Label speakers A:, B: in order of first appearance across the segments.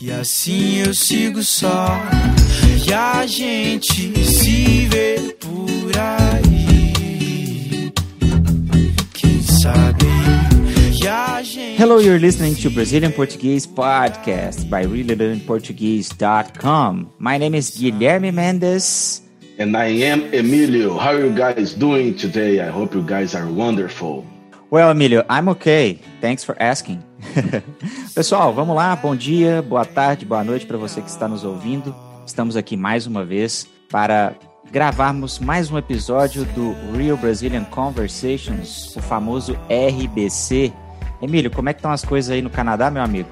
A: E assim eu sigo só. E a gente se vê por aí. Quem sabe? E a gente
B: Hello, you're listening to Brazilian Portuguese podcast by reallylearnportuguese.com. My name is Guilherme Mendes.
C: And I am Emilio. How are you guys doing today? I hope you guys are wonderful.
B: Well, Emilio, I'm okay. Thanks for asking. Pessoal, vamos lá. Bom dia, boa tarde, boa noite para você que está nos ouvindo. Estamos aqui mais uma vez para gravarmos mais um episódio do Real Brazilian Conversations, o famoso RBC. Emílio, como é que estão as coisas aí no Canadá, meu amigo?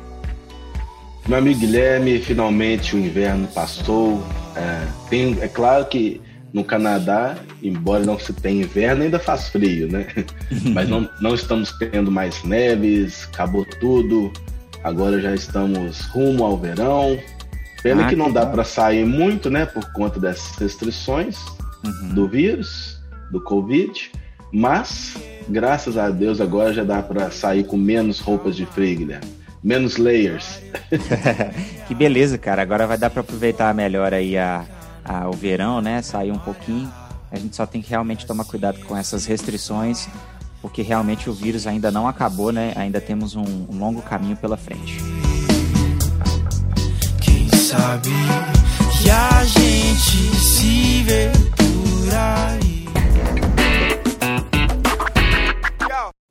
C: Meu amigo Guilherme, finalmente o inverno passou. É, tem, é claro que no Canadá, embora não se tenha inverno, ainda faz frio, né? Mas não, não estamos tendo mais neves, acabou tudo. Agora já estamos rumo ao verão. Pena
B: Ah,
C: que não dá para sair muito, né? Por conta dessas restrições
B: Uhum.
C: do vírus, do Covid. Mas, graças a Deus, agora já dá para sair com menos roupas de frio, Guilherme. Menos layers.
B: que beleza, cara. Agora vai dar para aproveitar melhor aí a, a- o verão, né? Sair um pouquinho. A gente só tem que realmente tomar cuidado com essas restrições, porque realmente o vírus ainda não acabou, né? Ainda temos um, um longo caminho pela frente.
A: Quem sabe que a gente se vê por aí.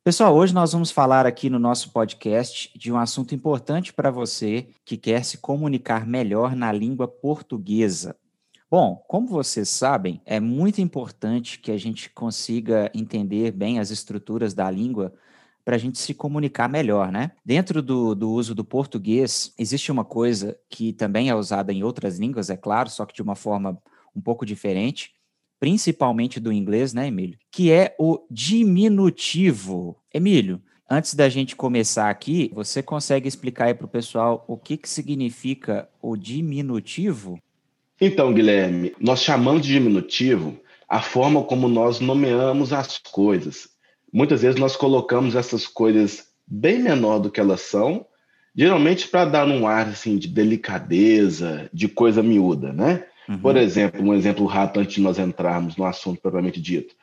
B: Pessoal, hoje nós vamos falar aqui no nosso podcast de um assunto importante para você que quer se comunicar melhor na língua portuguesa. Bom, como vocês sabem, é muito importante que a gente consiga entender bem as estruturas da língua para a gente se comunicar melhor, né? Dentro do, do uso do português, existe uma coisa que também é usada em outras línguas, é claro, só que de uma forma um pouco diferente, principalmente do inglês, né, Emílio? Que é o diminutivo. Emílio, antes da gente começar aqui, você consegue explicar aí para o pessoal o que, que significa o diminutivo?
C: Então, Guilherme, nós chamamos de diminutivo a forma como nós nomeamos as coisas. Muitas vezes nós colocamos essas coisas bem menor do que elas são, geralmente para dar um ar assim de delicadeza, de coisa miúda, né?
B: Uhum.
C: Por exemplo, um exemplo rápido antes de nós entrarmos no assunto propriamente dito.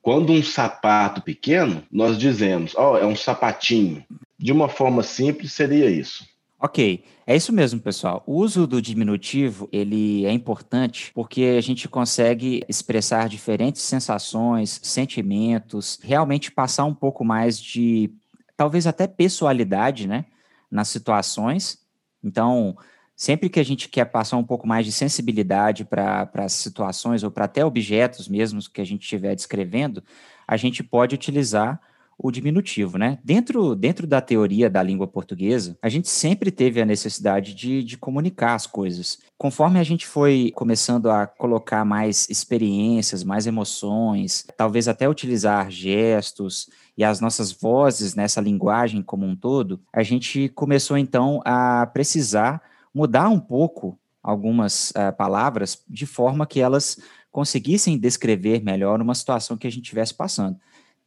C: Quando um sapato pequeno, nós dizemos, ó, é um sapatinho. De uma forma simples seria isso.
B: Ok, é isso mesmo, pessoal. O uso do diminutivo, ele é importante porque a gente consegue expressar diferentes sensações, sentimentos, realmente passar um pouco mais de, talvez até pessoalidade, né, nas situações. Então, sempre que a gente quer passar um pouco mais de sensibilidade para as situações ou para até objetos mesmos que a gente estiver descrevendo, a gente pode utilizar o diminutivo, né? Dentro, dentro da teoria da língua portuguesa, a gente sempre teve a necessidade de, de comunicar as coisas. Conforme a gente foi começando a colocar mais experiências, mais emoções, talvez até utilizar gestos e as nossas vozes nessa linguagem como um todo, a gente começou então a precisar mudar um pouco algumas ah, palavras de forma que elas conseguissem descrever melhor uma situação que a gente estivesse passando.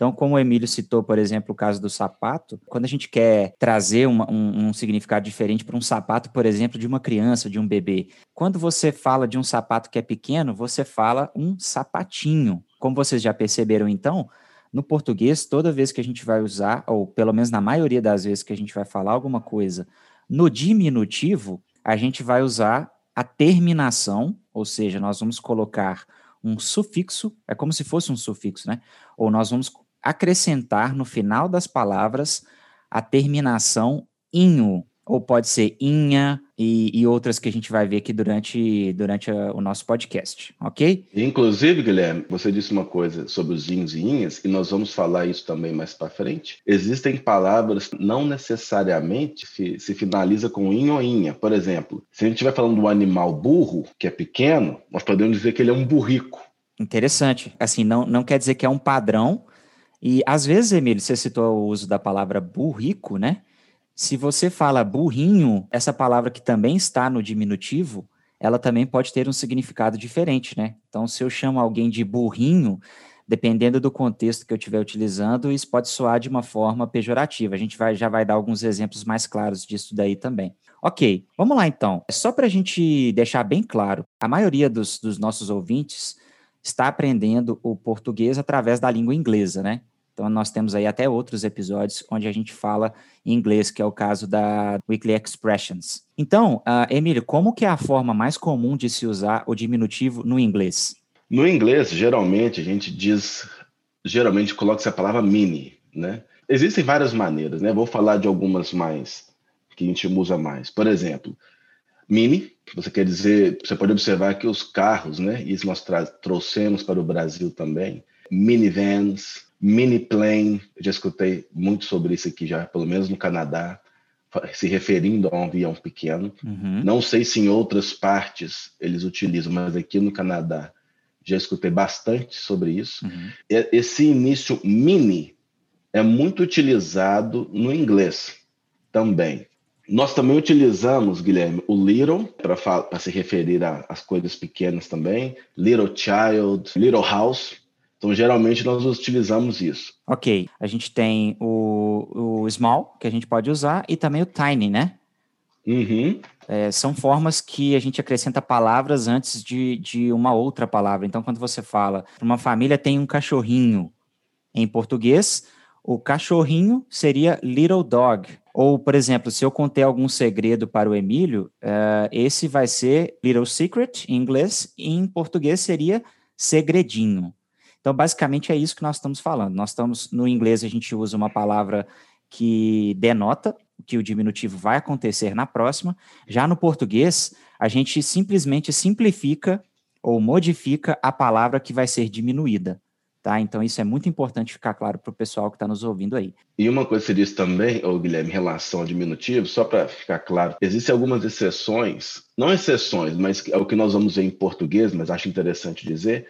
B: Então, como o Emílio citou, por exemplo, o caso do sapato, quando a gente quer trazer uma- um, um significado diferente para um sapato, por exemplo, de uma criança, de um bebê, quando você fala de um sapato que é pequeno, você fala um sapatinho. Como vocês já perceberam, então, no português, toda vez que a gente vai usar, ou pelo menos na maioria das vezes que a gente vai falar alguma coisa no diminutivo, a gente vai usar a terminação, ou seja, nós vamos colocar um sufixo, é como se fosse um sufixo, né? Ou nós vamos acrescentar no final das palavras a terminação inho, ou pode ser inha e, e outras que a gente vai ver aqui durante, durante a- o nosso podcast, ok?
C: Inclusive, Guilherme, você disse uma coisa sobre os inhos e inhas, e nós vamos falar isso também mais para frente. Existem palavras que não necessariamente se, se finaliza com inho ou inha. Por exemplo, se a gente estiver falando do animal burro, que é pequeno, nós podemos dizer que ele é um burrico.
B: Interessante. Assim, não, não quer dizer que é um padrão. E às vezes, Emílio, você citou o uso da palavra burrico, né? Se você fala burrinho, essa palavra que também está no diminutivo, ela também pode ter um significado diferente, né? Então, se eu chamo alguém de burrinho, dependendo do contexto que eu estiver utilizando, isso pode soar de uma forma pejorativa. A gente vai, já vai dar alguns exemplos mais claros disso daí também. Ok, vamos lá então. Só para a gente deixar bem claro, a maioria dos, dos nossos ouvintes está aprendendo o português através da língua inglesa, né? Então, nós temos aí até outros episódios onde a gente fala em inglês, que é o caso da Weekly Expressions. Então, uh, Emílio, como que é a forma mais comum de se usar o diminutivo no inglês?
C: No inglês, geralmente, a gente diz, geralmente coloca essa palavra mini, né? Existem várias maneiras, né? Vou falar de algumas mais, que a gente usa mais. Por exemplo, mini, você quer dizer, você pode observar que os carros, né? Isso nós trouxemos para o Brasil também. Minivans, mini plane, eu já escutei muito sobre isso aqui já, pelo menos no Canadá, se referindo a um avião pequeno. Uhum. Não sei se em outras partes eles utilizam, mas aqui no Canadá já escutei bastante sobre isso. Uhum. Esse início mini é muito utilizado no inglês também. Nós também utilizamos, Guilherme, o little para se referir às coisas pequenas também. Little child, little house. Então, geralmente, nós utilizamos isso.
B: Ok. A gente tem o, o small, que a gente pode usar, e também o tiny, né?
C: Uhum.
B: É, são formas que a gente acrescenta palavras antes de, de uma outra palavra. Então, quando você fala, uma família tem um cachorrinho em português, o cachorrinho seria little dog. Ou, por exemplo, se eu contei algum segredo para o Emílio, uh, esse vai ser little secret em inglês, e em português seria segredinho. Então, basicamente é isso que nós estamos falando. Nós estamos, no inglês, a gente usa uma palavra que denota que o diminutivo vai acontecer na próxima. Já no português, a gente simplesmente simplifica ou modifica a palavra que vai ser diminuída. Tá? Então, isso é muito importante ficar claro para o pessoal que está nos ouvindo aí.
C: E uma coisa que você disse também, ô Guilherme, em relação ao diminutivo, só para ficar claro, existem algumas exceções, não exceções, mas é o que nós vamos ver em português, mas acho interessante dizer,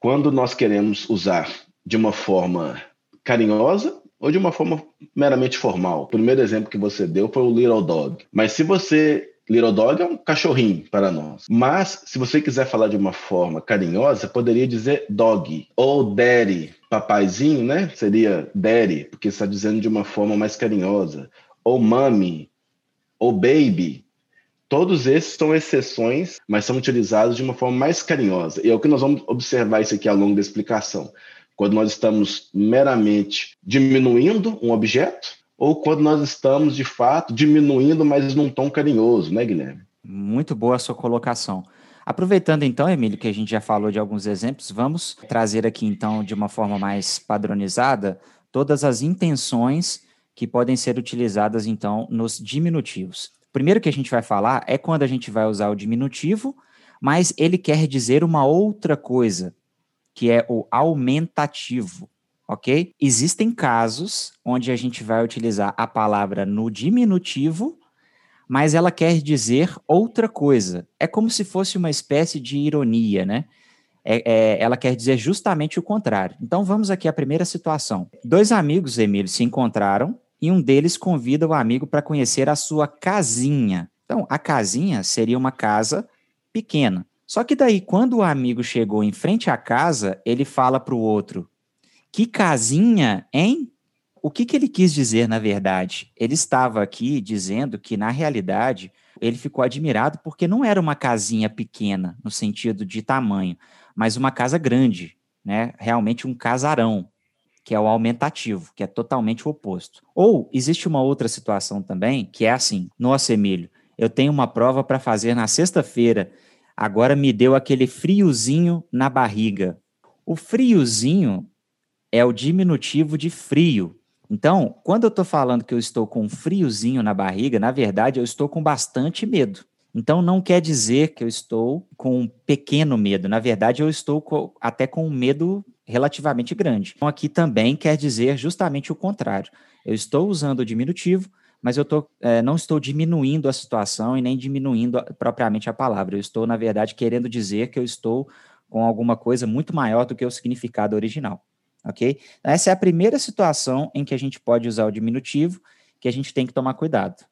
C: quando nós queremos usar de uma forma carinhosa ou de uma forma meramente formal. O primeiro exemplo que você deu foi o Little Dog. Mas se você. Little Dog é um cachorrinho para nós. Mas, se você quiser falar de uma forma carinhosa, poderia dizer dog ou daddy. Papaizinho, né? Seria daddy, porque está dizendo de uma forma mais carinhosa. Ou mommy, ou baby. Todos esses são exceções, mas são utilizados de uma forma mais carinhosa. E é o que nós vamos observar isso aqui ao longo da explicação quando nós estamos meramente diminuindo um objeto ou quando nós estamos, de fato, diminuindo, mas num tom carinhoso, né, Guilherme?
B: Muito boa a sua colocação. Aproveitando então, Emílio, que a gente já falou de alguns exemplos, vamos trazer aqui então de uma forma mais padronizada todas as intenções que podem ser utilizadas então nos diminutivos. Primeiro que a gente vai falar é quando a gente vai usar o diminutivo, mas ele quer dizer uma outra coisa que é o aumentativo, ok? Existem casos onde a gente vai utilizar a palavra no diminutivo, mas ela quer dizer outra coisa. É como se fosse uma espécie de ironia, né? É, é, ela quer dizer justamente o contrário. Então vamos aqui à primeira situação. Dois amigos, Emílio, se encontraram e um deles convida o amigo para conhecer a sua casinha. Então, a casinha seria uma casa pequena. Só que daí, quando o amigo chegou em frente à casa, ele fala para o outro: Que casinha, hein? O que, que ele quis dizer, na verdade? Ele estava aqui dizendo que, na realidade, ele ficou admirado porque não era uma casinha pequena, no sentido de tamanho, mas uma casa grande, né? Realmente um casarão, que é o aumentativo, que é totalmente o oposto. Ou existe uma outra situação também, que é assim: Nossa, Emílio, eu tenho uma prova para fazer na sexta-feira agora me deu aquele friozinho na barriga. O friozinho é o diminutivo de frio. Então, quando eu estou falando que eu estou com um friozinho na barriga, na verdade eu estou com bastante medo. Então, não quer dizer que eu estou com um pequeno medo. Na verdade, eu estou até com um medo relativamente grande. Então, aqui também quer dizer justamente o contrário. Eu estou usando o diminutivo mas eu tô, é, não estou diminuindo a situação e nem diminuindo a, propriamente a palavra. Eu estou, na verdade, querendo dizer que eu estou com alguma coisa muito maior do que o significado original. Ok? Essa é a primeira situação em que a gente pode usar o diminutivo, que a gente tem que tomar cuidado.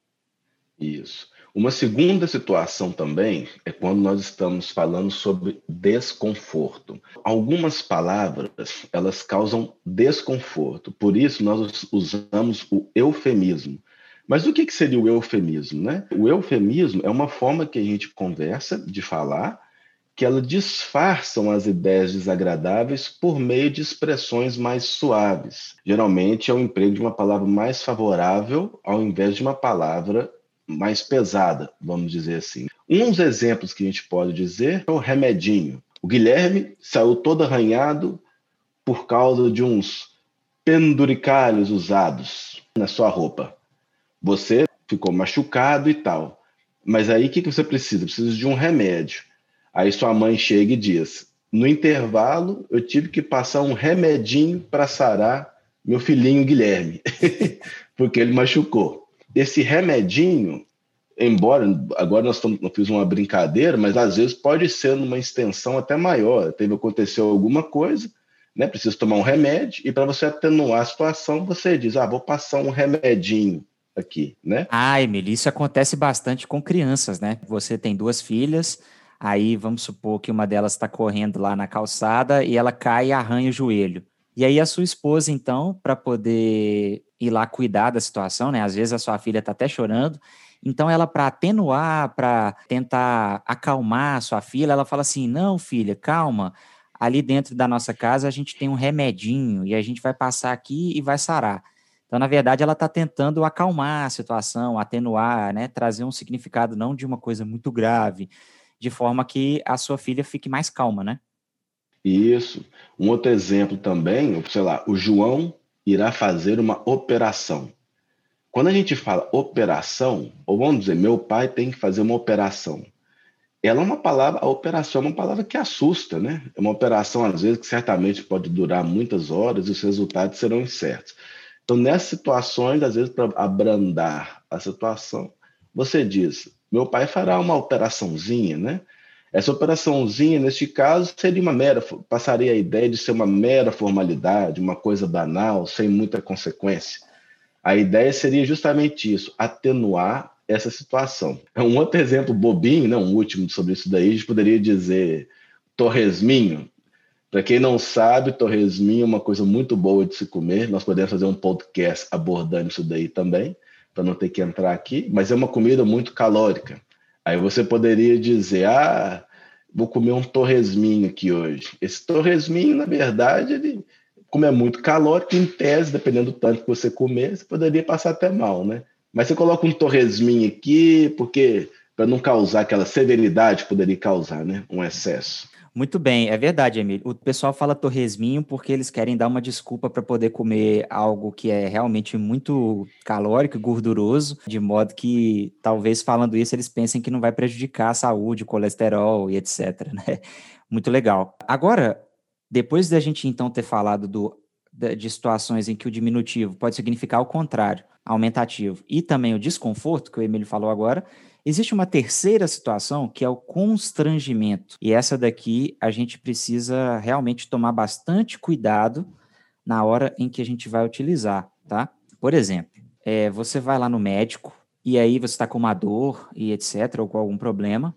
C: Isso. Uma segunda situação também é quando nós estamos falando sobre desconforto. Algumas palavras, elas causam desconforto, por isso nós usamos o eufemismo. Mas o que seria o eufemismo? Né? O eufemismo é uma forma que a gente conversa, de falar, que ela disfarçam as ideias desagradáveis por meio de expressões mais suaves. Geralmente é o emprego de uma palavra mais favorável ao invés de uma palavra mais pesada, vamos dizer assim. Uns exemplos que a gente pode dizer é o remedinho. O Guilherme saiu todo arranhado por causa de uns penduricalhos usados na sua roupa. Você ficou machucado e tal. Mas aí o que, que você precisa? Precisa de um remédio. Aí sua mãe chega e diz: No intervalo, eu tive que passar um remedinho para sarar meu filhinho Guilherme, porque ele machucou esse remedinho, embora agora nós estamos, eu fiz uma brincadeira, mas às vezes pode ser numa extensão até maior. Teve aconteceu alguma coisa, né? Precisa tomar um remédio e para você atenuar a situação, você diz: "Ah, vou passar um remedinho aqui", né?
B: Ah, Emílio, isso acontece bastante com crianças, né? Você tem duas filhas, aí vamos supor que uma delas está correndo lá na calçada e ela cai e arranha o joelho. E aí a sua esposa, então, para poder ir lá cuidar da situação, né? Às vezes a sua filha está até chorando. Então, ela, para atenuar, para tentar acalmar a sua filha, ela fala assim: não, filha, calma. Ali dentro da nossa casa a gente tem um remedinho e a gente vai passar aqui e vai sarar. Então, na verdade, ela está tentando acalmar a situação, atenuar, né? Trazer um significado não de uma coisa muito grave, de forma que a sua filha fique mais calma, né?
C: Isso. Um outro exemplo também, sei lá, o João irá fazer uma operação. Quando a gente fala operação, ou vamos dizer, meu pai tem que fazer uma operação. Ela é uma palavra, a operação é uma palavra que assusta, né? É uma operação, às vezes, que certamente pode durar muitas horas e os resultados serão incertos. Então, nessas situações, às vezes, para abrandar a situação, você diz: meu pai fará uma operaçãozinha, né? Essa operaçãozinha, neste caso, seria uma mera, passaria a ideia de ser uma mera formalidade, uma coisa banal, sem muita consequência. A ideia seria justamente isso, atenuar essa situação. É um outro exemplo bobinho, não, um último sobre isso daí, a gente poderia dizer torresminho. Para quem não sabe, torresminho é uma coisa muito boa de se comer. Nós podemos fazer um podcast abordando isso daí também, para não ter que entrar aqui, mas é uma comida muito calórica. Aí você poderia dizer, ah, vou comer um torresminho aqui hoje. Esse torresminho, na verdade, ele, como é muito calórico, em tese, dependendo do tanto que você comer, você poderia passar até mal, né? Mas você coloca um torresminho aqui, porque para não causar aquela severidade que poderia causar, né? Um excesso.
B: Muito bem, é verdade, Emílio. O pessoal fala torresminho porque eles querem dar uma desculpa para poder comer algo que é realmente muito calórico e gorduroso, de modo que talvez falando isso eles pensem que não vai prejudicar a saúde, o colesterol e etc. Né? Muito legal. Agora, depois da gente então ter falado do, de situações em que o diminutivo pode significar o contrário, aumentativo, e também o desconforto, que o Emílio falou agora, Existe uma terceira situação que é o constrangimento. E essa daqui a gente precisa realmente tomar bastante cuidado na hora em que a gente vai utilizar, tá? Por exemplo, é, você vai lá no médico e aí você está com uma dor e etc, ou com algum problema,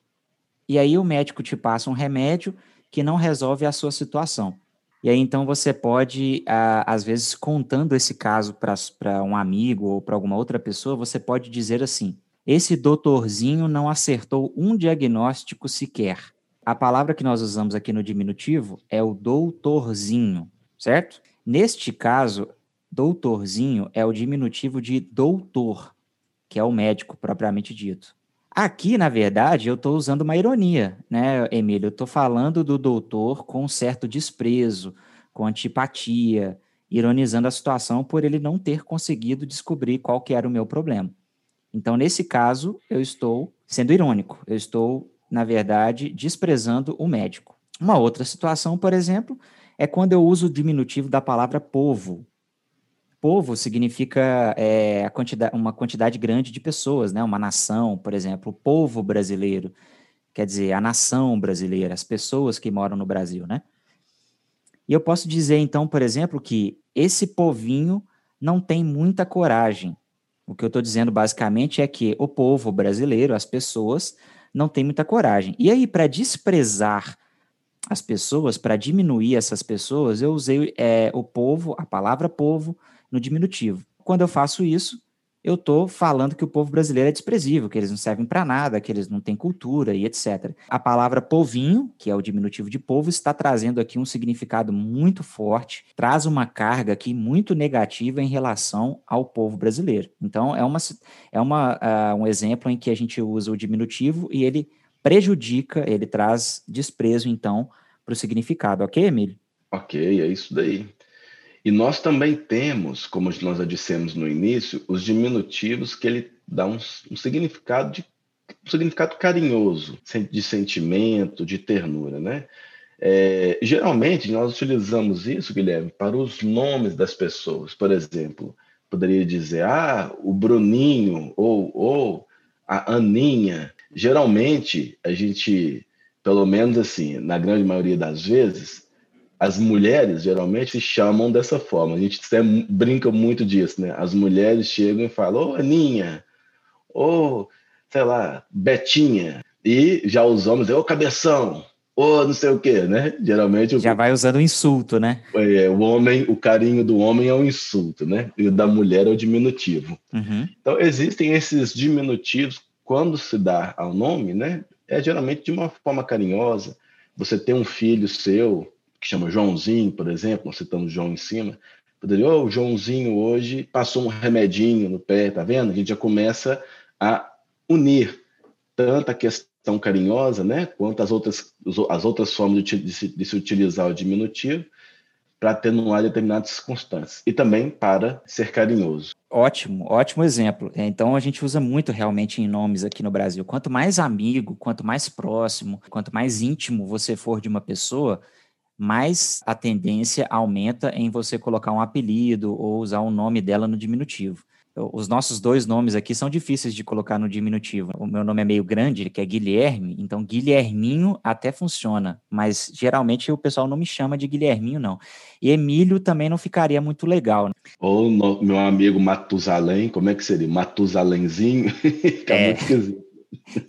B: e aí o médico te passa um remédio que não resolve a sua situação. E aí então você pode, às vezes, contando esse caso para um amigo ou para alguma outra pessoa, você pode dizer assim: esse doutorzinho não acertou um diagnóstico sequer. A palavra que nós usamos aqui no diminutivo é o doutorzinho, certo? Neste caso, doutorzinho é o diminutivo de doutor, que é o médico propriamente dito. Aqui, na verdade, eu estou usando uma ironia, né, Emílio? Eu estou falando do doutor com certo desprezo, com antipatia, ironizando a situação por ele não ter conseguido descobrir qual que era o meu problema. Então, nesse caso, eu estou sendo irônico, eu estou, na verdade, desprezando o médico. Uma outra situação, por exemplo, é quando eu uso o diminutivo da palavra povo. Povo significa é, quantidade, uma quantidade grande de pessoas, né? uma nação, por exemplo, o povo brasileiro, quer dizer, a nação brasileira, as pessoas que moram no Brasil. Né? E eu posso dizer, então, por exemplo, que esse povinho não tem muita coragem O que eu estou dizendo basicamente é que o povo brasileiro, as pessoas, não tem muita coragem. E aí, para desprezar as pessoas, para diminuir essas pessoas, eu usei é, o povo, a palavra povo, no diminutivo. Quando eu faço isso, eu estou falando que o povo brasileiro é desprezível, que eles não servem para nada, que eles não têm cultura e etc. A palavra povinho, que é o diminutivo de povo, está trazendo aqui um significado muito forte, traz uma carga aqui muito negativa em relação ao povo brasileiro. Então, é, uma, é uma, uh, um exemplo em que a gente usa o diminutivo e ele prejudica, ele traz desprezo, então, para o significado. Ok, Emílio?
C: Ok, é isso daí. E nós também temos, como nós já dissemos no início, os diminutivos que ele dá um, um significado de um significado carinhoso, de sentimento, de ternura, né? É, geralmente nós utilizamos isso, Guilherme, para os nomes das pessoas. Por exemplo, poderia dizer, ah, o Bruninho ou, ou a Aninha. Geralmente a gente, pelo menos assim, na grande maioria das vezes, as mulheres geralmente se chamam dessa forma. A gente brinca muito disso, né? As mulheres chegam e falam, ô Aninha, ô, sei lá, Betinha. E já os homens, ô cabeção, ô não sei o quê, né? Geralmente.
B: Já vai usando o insulto, né?
C: É, o homem, o carinho do homem é um insulto, né? E o da mulher é o diminutivo.
B: Uhum.
C: Então, existem esses diminutivos quando se dá ao nome, né? É geralmente de uma forma carinhosa. Você tem um filho seu, que chama Joãozinho, por exemplo, nós citamos João em cima, poderia, oh, o Joãozinho hoje passou um remedinho no pé, tá vendo? A gente já começa a unir tanto a questão carinhosa, né, quanto as outras, as outras formas de, de, se, de se utilizar o diminutivo para atenuar determinadas circunstâncias e também para ser carinhoso.
B: Ótimo, ótimo exemplo. É, então a gente usa muito realmente em nomes aqui no Brasil. Quanto mais amigo, quanto mais próximo, quanto mais íntimo você for de uma pessoa, mais a tendência aumenta em você colocar um apelido ou usar o nome dela no diminutivo. Os nossos dois nomes aqui são difíceis de colocar no diminutivo. O meu nome é meio grande, que é Guilherme, então Guilherminho até funciona, mas geralmente o pessoal não me chama de Guilherminho, não. E Emílio também não ficaria muito legal. Né?
C: Ou no, meu amigo Matusalém, como é que seria? Matusalenzinho? É.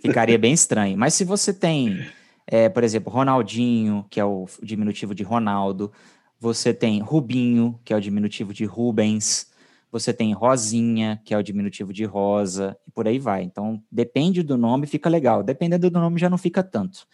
B: Ficaria bem estranho. Mas se você tem é, por exemplo, Ronaldinho, que é o diminutivo de Ronaldo. Você tem Rubinho, que é o diminutivo de Rubens. Você tem Rosinha, que é o diminutivo de Rosa, e por aí vai. Então, depende do nome, fica legal. Dependendo do nome, já não fica tanto.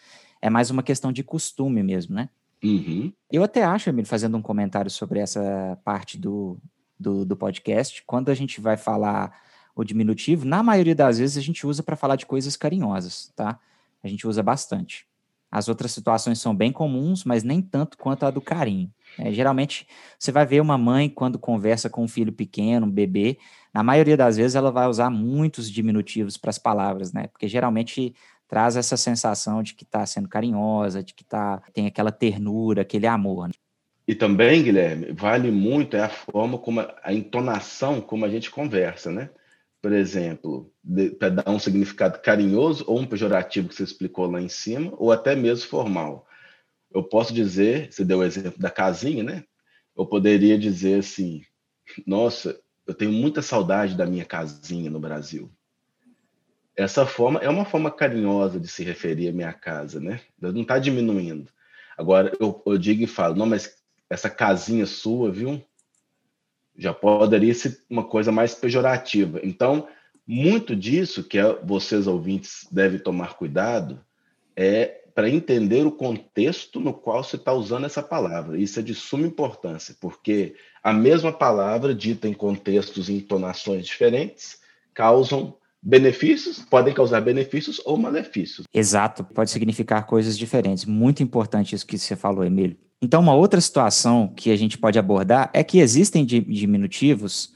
B: É mais uma questão de costume mesmo, né?
C: Uhum.
B: Eu até acho, Emílio, fazendo um comentário sobre essa parte do, do, do podcast, quando a gente vai falar o diminutivo, na maioria das vezes a gente usa para falar de coisas carinhosas, tá? A gente usa bastante. As outras situações são bem comuns, mas nem tanto quanto a do carinho. É, geralmente, você vai ver uma mãe quando conversa com um filho pequeno, um bebê, na maioria das vezes ela vai usar muitos diminutivos para as palavras, né? Porque geralmente traz essa sensação de que está sendo carinhosa, de que tá, tem aquela ternura, aquele amor. Né?
C: E também, Guilherme, vale muito é a forma como a, a entonação como a gente conversa, né? Por exemplo, para dar um significado carinhoso ou um pejorativo que você explicou lá em cima, ou até mesmo formal. Eu posso dizer, você deu o exemplo da casinha, né? Eu poderia dizer assim: nossa, eu tenho muita saudade da minha casinha no Brasil. Essa forma é uma forma carinhosa de se referir à minha casa, né? Não está diminuindo. Agora, eu, eu digo e falo: não, mas essa casinha sua, viu? Já poderia ser uma coisa mais pejorativa. Então, muito disso que é, vocês ouvintes devem tomar cuidado é para entender o contexto no qual você está usando essa palavra. Isso é de suma importância, porque a mesma palavra, dita em contextos e entonações diferentes, causam benefícios, podem causar benefícios ou malefícios.
B: Exato, pode significar coisas diferentes. Muito importante isso que você falou, Emílio. Então, uma outra situação que a gente pode abordar é que existem diminutivos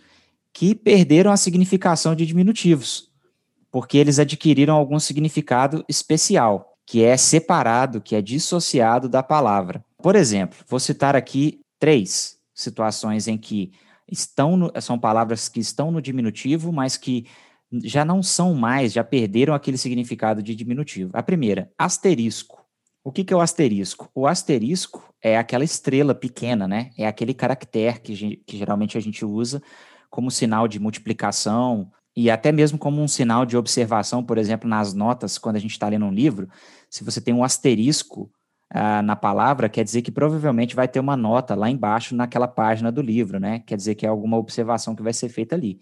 B: que perderam a significação de diminutivos, porque eles adquiriram algum significado especial, que é separado, que é dissociado da palavra. Por exemplo, vou citar aqui três situações em que estão no, são palavras que estão no diminutivo, mas que já não são mais, já perderam aquele significado de diminutivo. A primeira, asterisco. O que, que é o asterisco? O asterisco é aquela estrela pequena, né? É aquele caractere que, que geralmente a gente usa como sinal de multiplicação, e até mesmo como um sinal de observação, por exemplo, nas notas, quando a gente está lendo um livro, se você tem um asterisco ah, na palavra, quer dizer que provavelmente vai ter uma nota lá embaixo naquela página do livro, né? Quer dizer que é alguma observação que vai ser feita ali.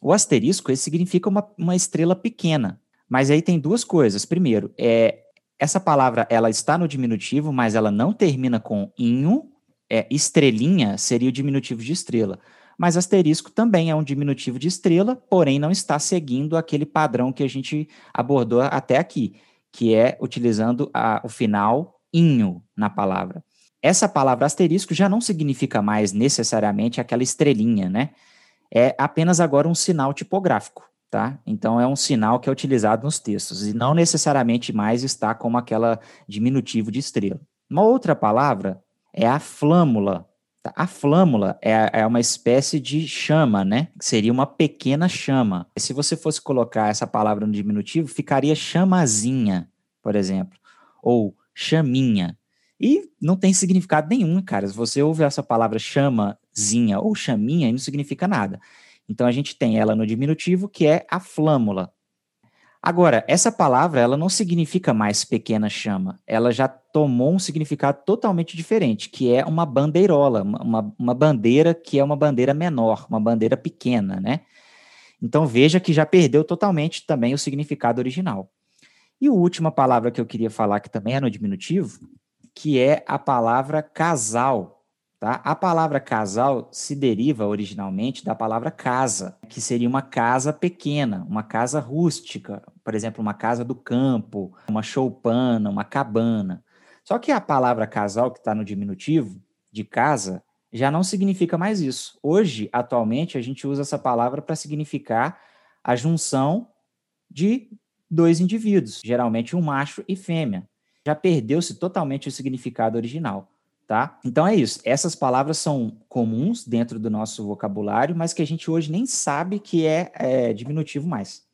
B: O asterisco, ele significa uma, uma estrela pequena, mas aí tem duas coisas. Primeiro, é essa palavra ela está no diminutivo, mas ela não termina com inho. É, estrelinha seria o diminutivo de estrela. Mas asterisco também é um diminutivo de estrela, porém não está seguindo aquele padrão que a gente abordou até aqui, que é utilizando a, o final inho na palavra. Essa palavra asterisco já não significa mais necessariamente aquela estrelinha, né? É apenas agora um sinal tipográfico tá? Então é um sinal que é utilizado nos textos e não necessariamente mais está como aquela diminutivo de estrela. Uma outra palavra é a flâmula. Tá? A flâmula é, é uma espécie de chama, né? Seria uma pequena chama. Se você fosse colocar essa palavra no diminutivo, ficaria chamazinha, por exemplo, ou chaminha. E não tem significado nenhum, cara. Se você ouve essa palavra chamazinha ou chaminha, não significa nada. Então a gente tem ela no diminutivo, que é a flâmula. Agora, essa palavra ela não significa mais pequena chama, ela já tomou um significado totalmente diferente, que é uma bandeirola, uma, uma bandeira que é uma bandeira menor, uma bandeira pequena, né? Então veja que já perdeu totalmente também o significado original. E a última palavra que eu queria falar, que também é no diminutivo, que é a palavra casal. Tá? A palavra casal se deriva originalmente da palavra casa, que seria uma casa pequena, uma casa rústica, por exemplo, uma casa do campo, uma choupana, uma cabana. Só que a palavra casal, que está no diminutivo de casa, já não significa mais isso. Hoje, atualmente, a gente usa essa palavra para significar a junção de dois indivíduos, geralmente um macho e fêmea. Já perdeu-se totalmente o significado original tá? Então é isso. Essas palavras são comuns dentro do nosso vocabulário, mas que a gente hoje nem sabe que é, é diminutivo mais.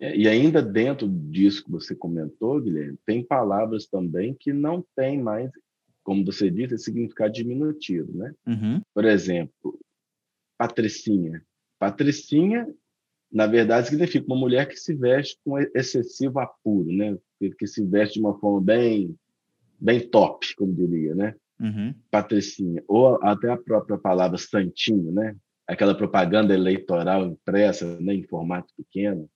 C: É, e ainda dentro disso que você comentou, Guilherme, tem palavras também que não têm mais, como você disse, significado diminutivo, né?
B: Uhum.
C: Por exemplo, patricinha. Patricinha, na verdade, significa uma mulher que se veste com excessivo apuro, né? Que se veste de uma forma bem, bem top, como diria, né?
B: Uhum.
C: patricinha, ou até a própria palavra santinho, né? Aquela propaganda eleitoral impressa né, em formato pequeno.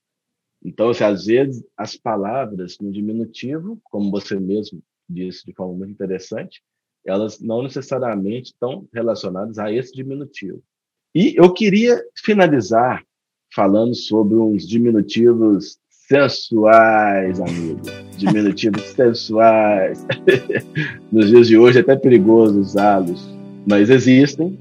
C: Então, assim, às vezes, as palavras no diminutivo, como você mesmo disse de forma muito interessante, elas não necessariamente estão relacionadas a esse diminutivo. E eu queria finalizar falando sobre uns diminutivos sensuais, amigo. Diminutivos sensuais. Nos dias de hoje é até perigoso usá-los, mas existem.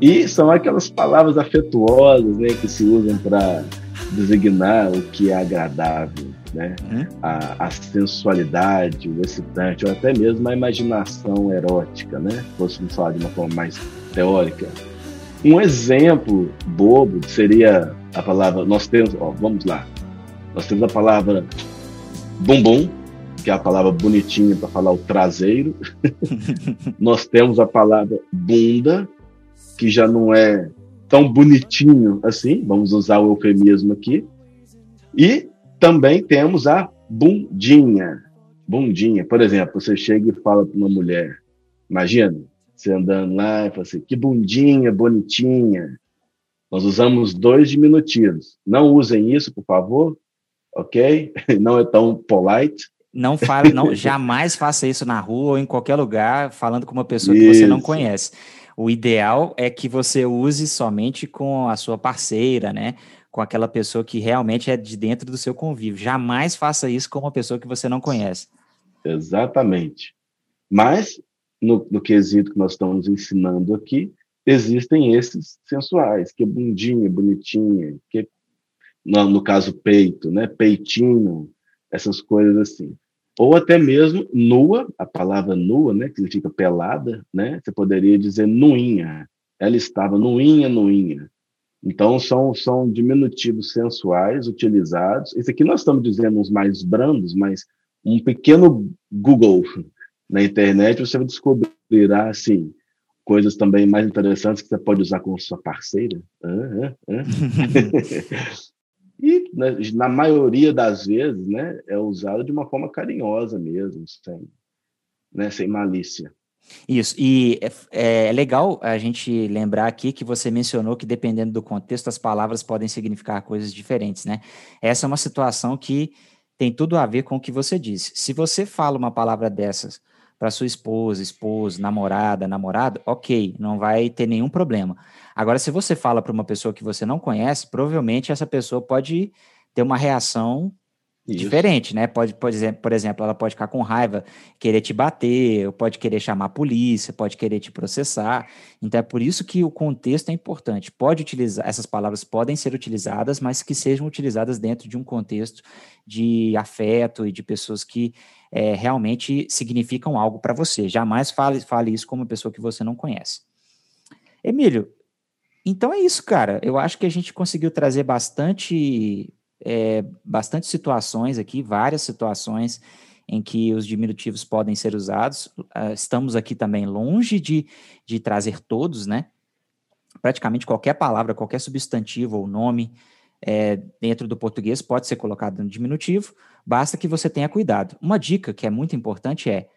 C: E são aquelas palavras afetuosas né, que se usam para designar o que é agradável, né?
B: Uhum.
C: A, a, sensualidade, o excitante, ou até mesmo a imaginação erótica, né? Fôssemos falar de uma forma mais teórica. Um exemplo bobo seria a palavra, nós temos, ó, vamos lá, nós temos a palavra bumbum, que é a palavra bonitinha para falar o traseiro. Nós temos a palavra bunda, que já não é tão bonitinho assim, vamos usar o eufemismo aqui. E também temos a bundinha. Bundinha, por exemplo, você chega e fala para uma mulher, imagina, você andando lá e fala assim, que bundinha bonitinha. Nós usamos dois diminutivos. Não usem isso, por favor, ok? Não é tão polite.
B: Não fale, não, jamais faça isso na rua ou em qualquer lugar falando com uma pessoa isso. que você não conhece. O ideal é que você use somente com a sua parceira, né? Com aquela pessoa que realmente é de dentro do seu convívio. Jamais faça isso com uma pessoa que você não conhece.
C: Exatamente. Mas, no, no quesito que nós estamos ensinando aqui, existem esses sensuais, que é bundinha, bonitinha, que é no, no caso peito, né? Peitinho, essas coisas assim. Ou até mesmo nua, a palavra nua, né? Que significa pelada, né? Você poderia dizer nuinha. Ela estava nuinha, nuinha. Então, são, são diminutivos sensuais utilizados. Esse aqui nós estamos dizendo uns mais brandos, mas um pequeno Google na internet você descobrirá, assim, coisas também mais interessantes que você pode usar com sua parceira. E né, na maioria das vezes, né, é usado de uma forma carinhosa mesmo, sem, né, sem malícia.
B: Isso, e é, é, legal a gente lembrar aqui que você mencionou que dependendo do contexto, as palavras podem significar coisas diferentes, né? Essa é uma situação que tem tudo a ver com o que você disse. Se você fala uma palavra dessas para sua esposa, esposo, namorada, namorado, ok, não vai ter nenhum problema. Agora, se você fala para uma pessoa que você não conhece, provavelmente essa pessoa pode ter uma reação isso. diferente, né? Pode, por exemplo, por exemplo, ela pode ficar com raiva, querer te bater, pode querer chamar a polícia, pode querer te processar. Então é por isso que o contexto é importante. Pode utilizar essas palavras podem ser utilizadas, mas que sejam utilizadas dentro de um contexto de afeto e de pessoas que é, realmente significam algo para você. Jamais fale, fale isso com uma pessoa que você não conhece. Emílio, então é isso, cara. Eu acho que a gente conseguiu trazer bastante é, bastante situações aqui, várias situações em que os diminutivos podem ser usados. Uh, estamos aqui também longe de, de trazer todos, né? Praticamente qualquer palavra, qualquer substantivo ou nome é, dentro do português pode ser colocado no diminutivo, basta que você tenha cuidado. Uma dica que é muito importante é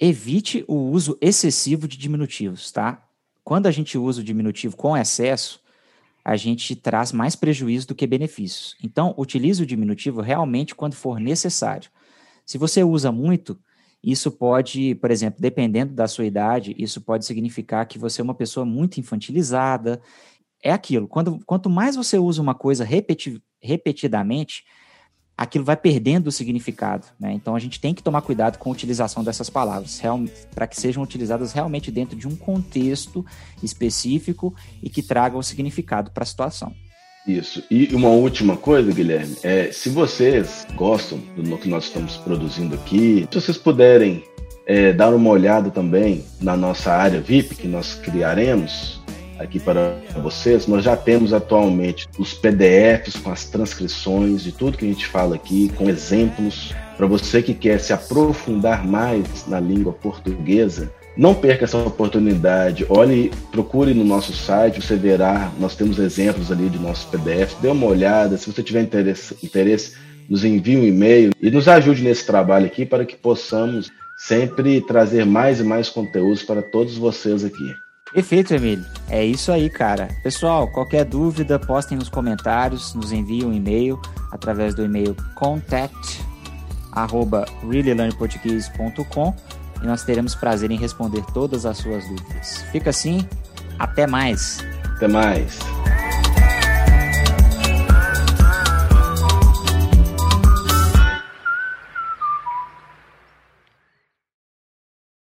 B: evite o uso excessivo de diminutivos, tá? Quando a gente usa o diminutivo com excesso, a gente traz mais prejuízo do que benefícios. Então, utilize o diminutivo realmente quando for necessário. Se você usa muito, isso pode, por exemplo, dependendo da sua idade, isso pode significar que você é uma pessoa muito infantilizada. É aquilo, quando, quanto mais você usa uma coisa repeti repetidamente, aquilo vai perdendo o significado. Né? Então a gente tem que tomar cuidado com a utilização dessas palavras, para que sejam utilizadas realmente dentro de um contexto específico e que tragam o significado para a situação.
C: Isso. E uma última coisa, Guilherme, é se vocês gostam do que nós estamos produzindo aqui, se vocês puderem é, dar uma olhada também na nossa área VIP que nós criaremos, aqui para vocês. Nós já temos atualmente os PDFs com as transcrições de tudo que a gente fala aqui, com exemplos. Para você que quer se aprofundar mais na língua portuguesa, não perca essa oportunidade. Olhe, procure no nosso site, você verá, nós temos exemplos ali de nossos PDFs. Dê uma olhada. Se você tiver interesse, interesse nos envie um e-mail e nos ajude nesse trabalho aqui para que possamos sempre trazer mais e mais conteúdos para todos vocês aqui.
B: Perfeito, Emílio. É isso aí, cara. Pessoal, qualquer dúvida, postem nos comentários, nos enviem um e-mail através do e-mail contact e nós teremos prazer em responder todas as suas dúvidas. Fica assim, até mais.
C: Até mais.